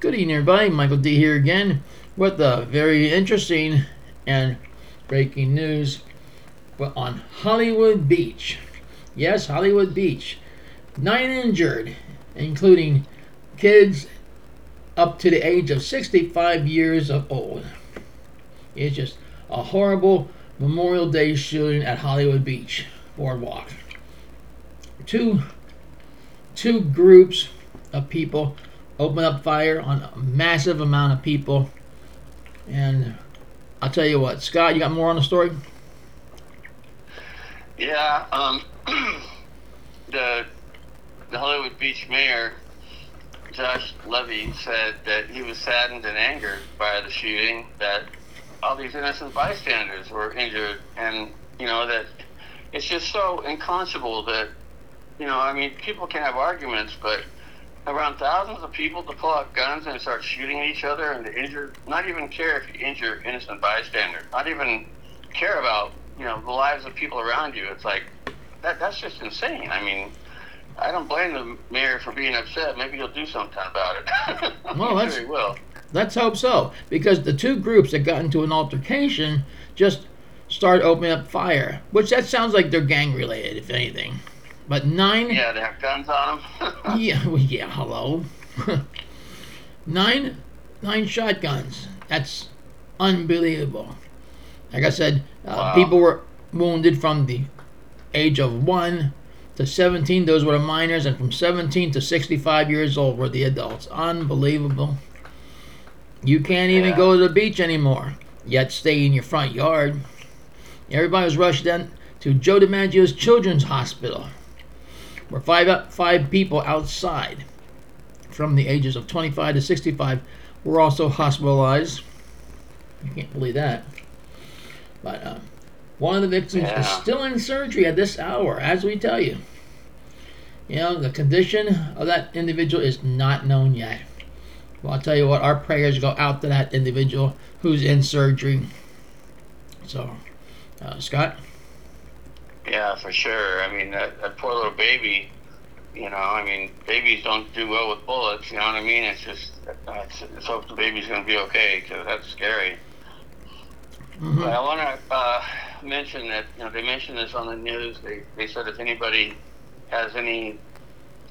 Good evening, everybody. Michael D here again with the very interesting and breaking news on Hollywood Beach. Yes, Hollywood Beach. Nine injured, including kids up to the age of 65 years of old. It's just a horrible Memorial Day shooting at Hollywood Beach Boardwalk. Two two groups of people open up fire on a massive amount of people. And I'll tell you what, Scott, you got more on the story? Yeah, um, the the Hollywood Beach mayor, Josh Levy, said that he was saddened and angered by the shooting, that all these innocent bystanders were injured, and you know that it's just so inconceivable that you know, I mean, people can have arguments, but around thousands of people to pull out guns and start shooting at each other and to injure, not even care if you injure innocent bystanders, not even care about, you know, the lives of people around you. It's like, that, that's just insane. I mean, I don't blame the mayor for being upset. Maybe he'll do something about it. well, that's, sure he will. Let's hope so, because the two groups that got into an altercation just started opening up fire, which that sounds like they're gang related, if anything. But nine. Yeah, they have guns on them. yeah, well, yeah. Hello. nine, nine shotguns. That's unbelievable. Like I said, uh, wow. people were wounded from the age of one to 17. Those were the minors, and from 17 to 65 years old were the adults. Unbelievable. You can't even yeah. go to the beach anymore. Yet stay in your front yard. Everybody was rushed in to Joe DiMaggio's Children's Hospital where five, five people outside from the ages of 25 to 65 were also hospitalized. I can't believe that. But uh, one of the victims yeah. is still in surgery at this hour, as we tell you. You know, the condition of that individual is not known yet. Well, I'll tell you what, our prayers go out to that individual who's in surgery. So, uh, Scott? Yeah, for sure. I mean, that, that poor little baby. You know, I mean, babies don't do well with bullets. You know what I mean? It's just, it's, let's hope the baby's going to be okay because that's scary. Mm-hmm. But I want to uh, mention that you know they mentioned this on the news. They they said if anybody has any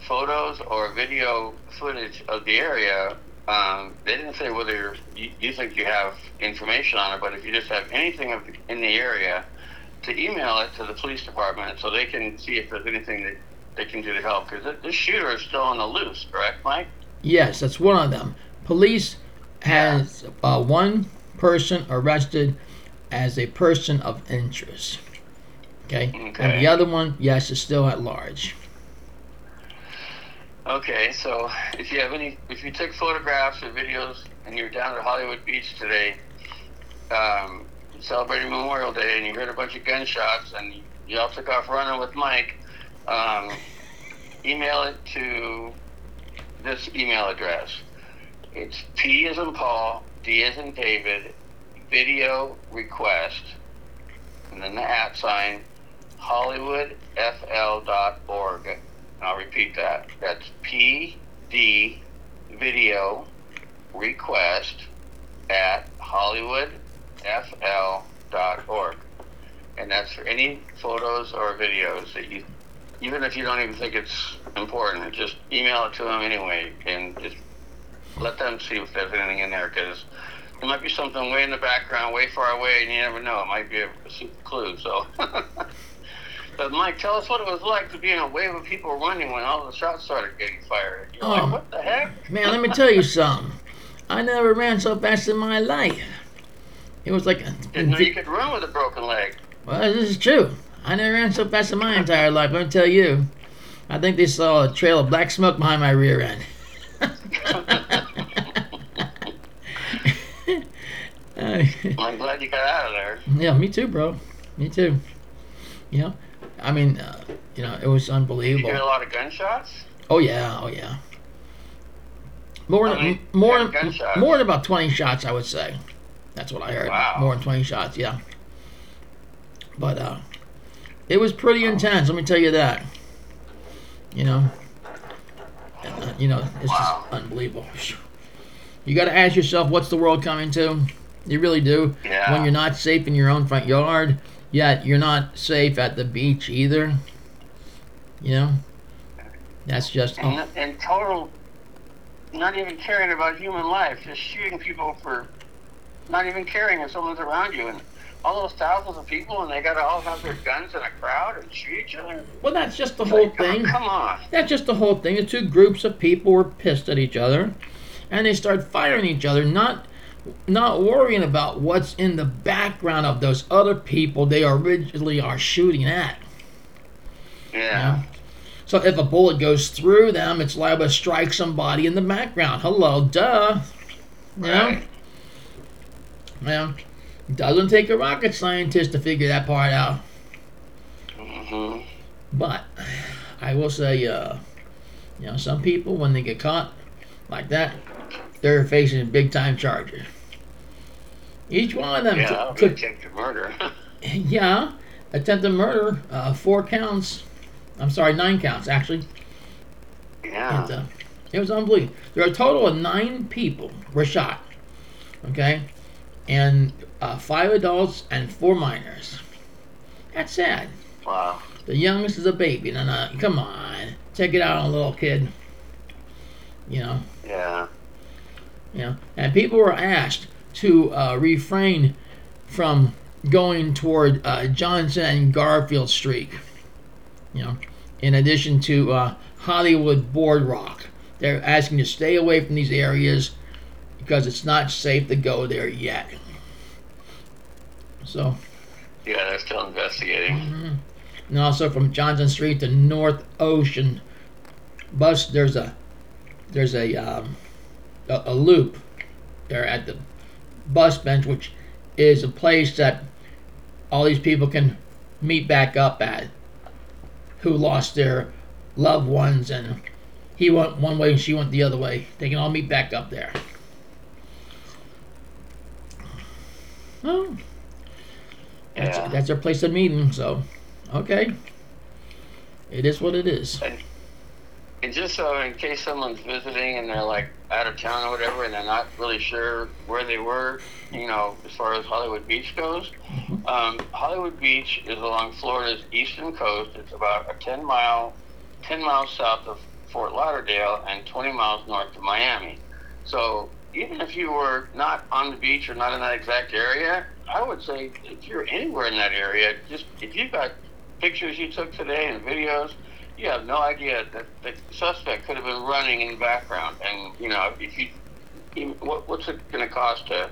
photos or video footage of the area, um, they didn't say whether you, you, think you have information on it, but if you just have anything of, in the area, to email it to the police department so they can see if there's anything that they can do to help. Because this shooter is still on the loose, correct, Mike? Yes, that's one of them. Police has uh, one person arrested as a person of interest. Okay? okay? And the other one, yes, is still at large. Okay, so if you have any, if you took photographs or videos and you're down at Hollywood Beach today, um, celebrating Memorial Day and you heard a bunch of gunshots and you all took off running with Mike, um, email it to this email address. It's P as in Paul, D as in David, video request, and then the at sign, hollywoodfl.org. And I'll repeat that. That's P D video request at Hollywood fl.org. And that's for any photos or videos that you, even if you don't even think it's important, just email it to them anyway and just let them see if there's anything in there because there might be something way in the background, way far away, and you never know. It might be a, clue. So. But Mike, tell us what it was like to be in a wave of people running when all the shots started getting fired. You're oh, like, what the heck? Man, let me tell you something. I never ran so fast in my life. It was like. Didn't know you could run with a broken leg. Well, this is true. I never ran so fast in my entire life. Let me tell you. I think they saw a trail of black smoke behind my rear end. I'm glad you got out of there. Yeah, me too, bro. Me too. You know, I mean, uh, you know, it was unbelievable. Did you hear a lot of gunshots? Oh yeah, oh yeah. More than more, more than about twenty shots, I would say. That's what I heard. Wow. More than 20 shots, yeah. But uh, it was pretty intense. Let me tell you that. You know, and, uh, you know, it's wow. just unbelievable. You got to ask yourself, what's the world coming to? You really do. Yeah. When you're not safe in your own front yard, yet you're not safe at the beach either. You know, that's just and, and total, not even caring about human life, just shooting people for not even caring if someone's around you, and all those thousands of people, and they got to all have their guns in a crowd and shoot each other. Well, that's just the It's whole like, thing. Come on. That's just the whole thing. The two groups of people were pissed at each other, and they start firing each other, not not worrying about what's in the background of those other people they originally are shooting at. Yeah. So if a bullet goes through them, it's liable to strike somebody in the background. Hello, duh. You know? Yeah. Doesn't take a rocket scientist to figure that part out. hmm But I will say, uh, you know, some people when they get caught like that, they're facing big time charges. Each one of them Yeah, could, attempted murder. yeah, attempted murder, uh, four counts. I'm sorry, nine counts actually. yeah. And, uh, it was unbelievable. There are a total of nine people were shot. Okay, and uh, five adults and four minors. That's sad. wow. The youngest is a baby. No, no, come on, take it out on a little kid. You know, Yeah. you know. And people were asked to uh, refrain from going toward uh, Johnson and Garfield Street. You know, in addition to uh, Hollywood Boardwalk, they're asking to stay away from these areas because it's not safe to go there yet. So. Yeah, they're still investigating. And also from Johnson Street to North Ocean bus, there's a there's a um, a, a loop there at the bus bench, which is a place that all these people can meet back up at, who lost their loved ones, and he went one way and she went the other way. They can all meet back up there. Well, that's, Yeah. that's their place of meeting, so okay. It is what it is. And just so in case someone's visiting and they're like out of town or whatever, and they're not really sure where they were, you know, as far as Hollywood Beach goes, um, Hollywood Beach is along Florida's eastern coast. It's about a 10 mile, 10 miles south of Fort Lauderdale and 20 miles north of Miami. So even if you were not on the beach or not in that exact area, I would say if you're anywhere in that area, just if you've got pictures you took today and videos, you have no idea that the suspect could have been running in the background. And you know, if you, what, what's it going to cost to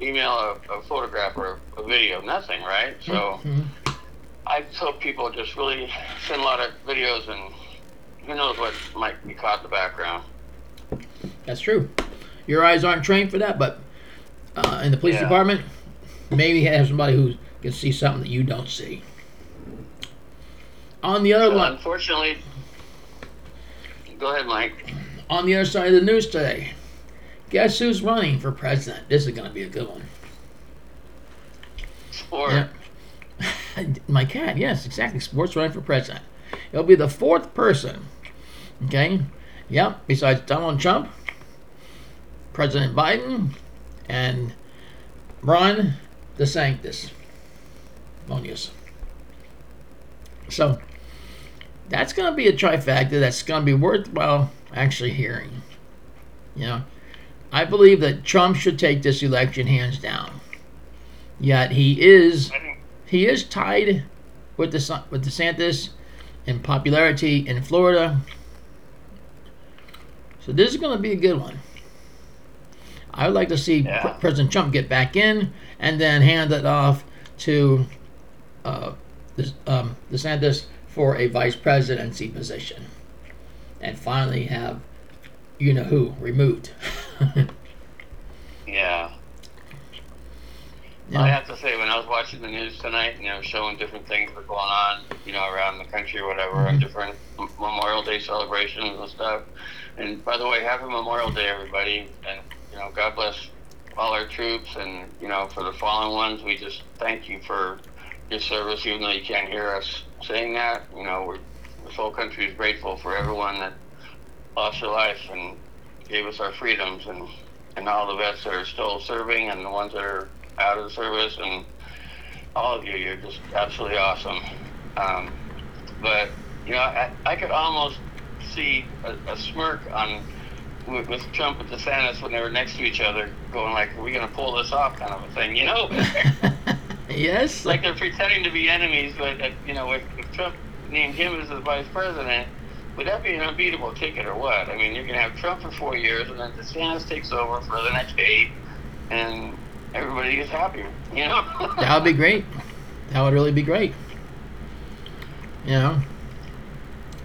email a, a photograph or a video? Nothing, right? So Mhm. I tell people just really send a lot of videos, and who knows what might be caught in the background. That's true. Your eyes aren't trained for that, but uh, in the police Yeah. department, maybe have somebody who can see something that you don't see. On the other one, unfortunately, go ahead, Mike. on the other side of the news today, guess who's running for president? This is going to be a good one. Sport. Yeah. My cat, yes, exactly. Sports running for president. It'll be the fourth person. Okay. Yep. Besides Donald Trump, President Biden, and Ron DeSantis. Monius. So that's going to be a trifecta that's going to be worthwhile actually hearing. You know, I believe that Trump should take this election hands down. Yet he is he is tied with the with DeSantis in popularity in Florida. So this is going to be a good one. I would like to see Yeah. Pre- President Trump get back in and then hand it off to uh, this, um, DeSantis for a vice presidency position, and finally have you know who removed. Yeah. Yeah. I have to say, when I was watching the news tonight, you know, showing different things that were going on, you know, around the country or whatever, and different Memorial Day celebrations and stuff. And by the way, happy Memorial Day, everybody, and know, God bless all our troops, and you know, for the fallen ones, we just thank you for your service, even though you can't hear us saying that. You know, we're, this whole country is grateful for everyone that lost their life and gave us our freedoms and and all the vets that are still serving and the ones that are out of service and all of you. You're just absolutely awesome. Um, but you know, I, I could almost see a, a smirk on with, with Trump and DeSantis when they were next to each other, going like, "Are we going to pull this off?" kind of a thing, you know. yes. Like they're pretending to be enemies, but uh, you know, if, if Trump named him as the vice president, would that be an unbeatable ticket or what? I mean, you're going to have Trump for four years, and then DeSantis takes over for the next eight, and everybody is happy. You know. that would be great. That would really be great. You know.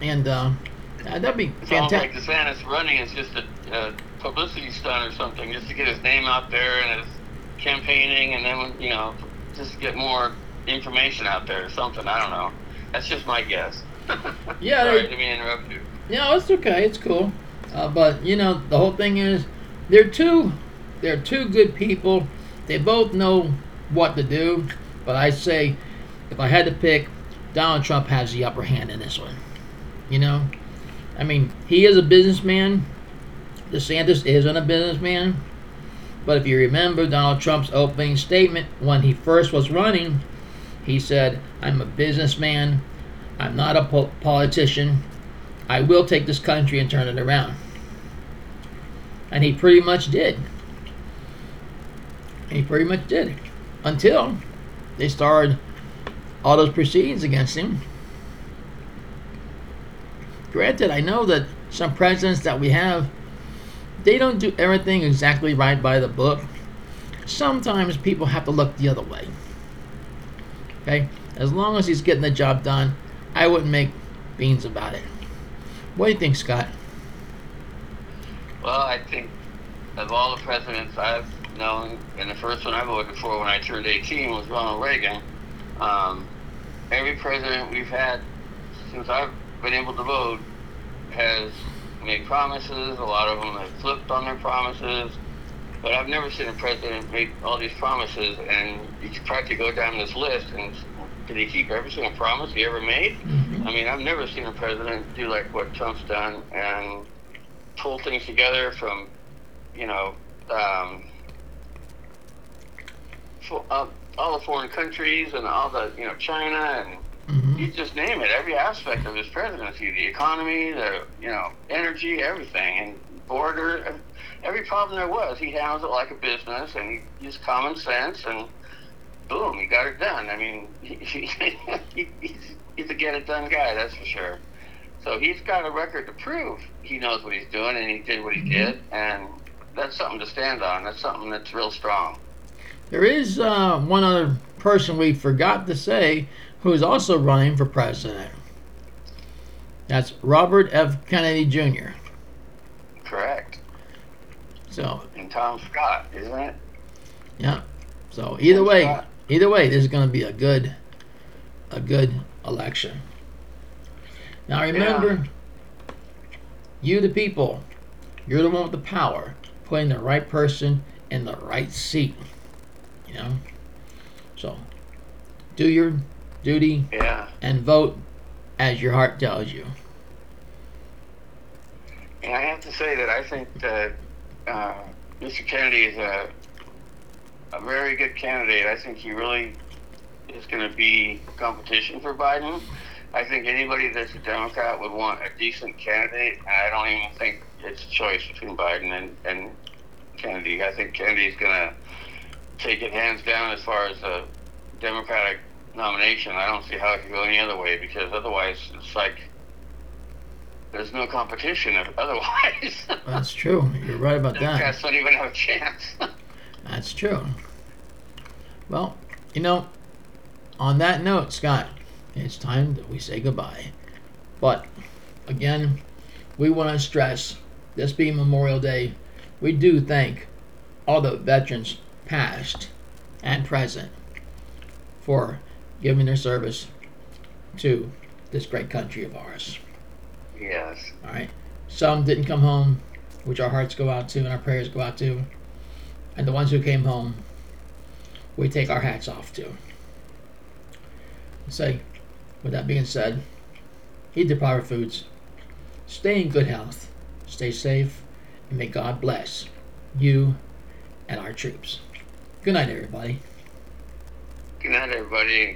And uh, that'd be fantastic. It's like DeSantis running is just a, a publicity stunt or something, just to get his name out there and his campaigning, and then you know, just get more information out there or something. I don't know. That's just my guess. Yeah. Sorry, to interrupt you. No, it's okay. It's cool. Uh, but you know, the whole thing is, they're two, they're two good people. They both know what to do. But I say, if I had to pick, Donald Trump has the upper hand in this one. You know, I mean, he is a businessman. DeSantis isn't a businessman. But if you remember Donald Trump's opening statement when he first was running, he said, I'm a businessman. I'm not a po- politician. I will take this country and turn it around. And he pretty much did. He pretty much did. Until they started all those proceedings against him. Granted, I know that some presidents that we have, they don't do everything exactly right by the book. Sometimes people have to look the other way. Okay? As long as he's getting the job done, I wouldn't make beans about it. What do you think, Scott? Well, I think of all the presidents I've known, and the first one I voted for when I turned 18 was Ronald Reagan. Um, every president we've had since I've been able to vote has made promises. A lot of them have flipped on their promises. But I've never seen a president make all these promises, and you can practically go down this list and did he keep every single promise he ever made? Mm-hmm. I mean, I've never seen a president do like what Trump's done and pull things together from, you know, um, for, uh, all the foreign countries and all the, you know, China and. You just name it. Every aspect of his presidency, the economy, the, you know, energy, everything, and border, every problem there was, he handles it like a business and he used common sense and boom, he got it done. I mean, he, he, he's, he's a get it done guy, that's for sure. So he's got a record to prove he knows what he's doing and he did what he did, and that's something to stand on. That's something that's real strong. There is uh, one other person we forgot to say who is also running for president. That's Robert F. Kennedy Jr. Correct. So, And Tom Scott, isn't it? yeah. So either Tom way, Scott. either way, this is going to be a good, a good election. Now remember, you the people, you're the one with the power, putting the right person in the right seat. You know. So, do your duty Yeah. and vote as your heart tells you. And I have to say that I think that uh, Mr. Kennedy is a, a very good candidate. I think he really is going to be competition for Biden. I think anybody that's a Democrat would want a decent candidate. I don't even think it's a choice between Biden and, and Kennedy. I think Kennedy's going to take it hands down as far as a Democratic nomination. I don't see how it could go any other way because otherwise it's like there's no competition otherwise. That's true. You're right about that. Democrats don't even have a chance. That's true. Well, you know, on that note, Scott, it's time that we say goodbye. But again, we want to stress this being Memorial Day, we do thank all the veterans, past and present, for giving their service to this great country of ours. yes. All right. Some didn't come home, which our hearts go out to and our prayers go out to. And the ones who came home, we take our hats off to. Say, with that being said, eat the proper foods, stay in good health, stay safe, and may God bless you, and our troops. Good night, everybody. Good night, everybody.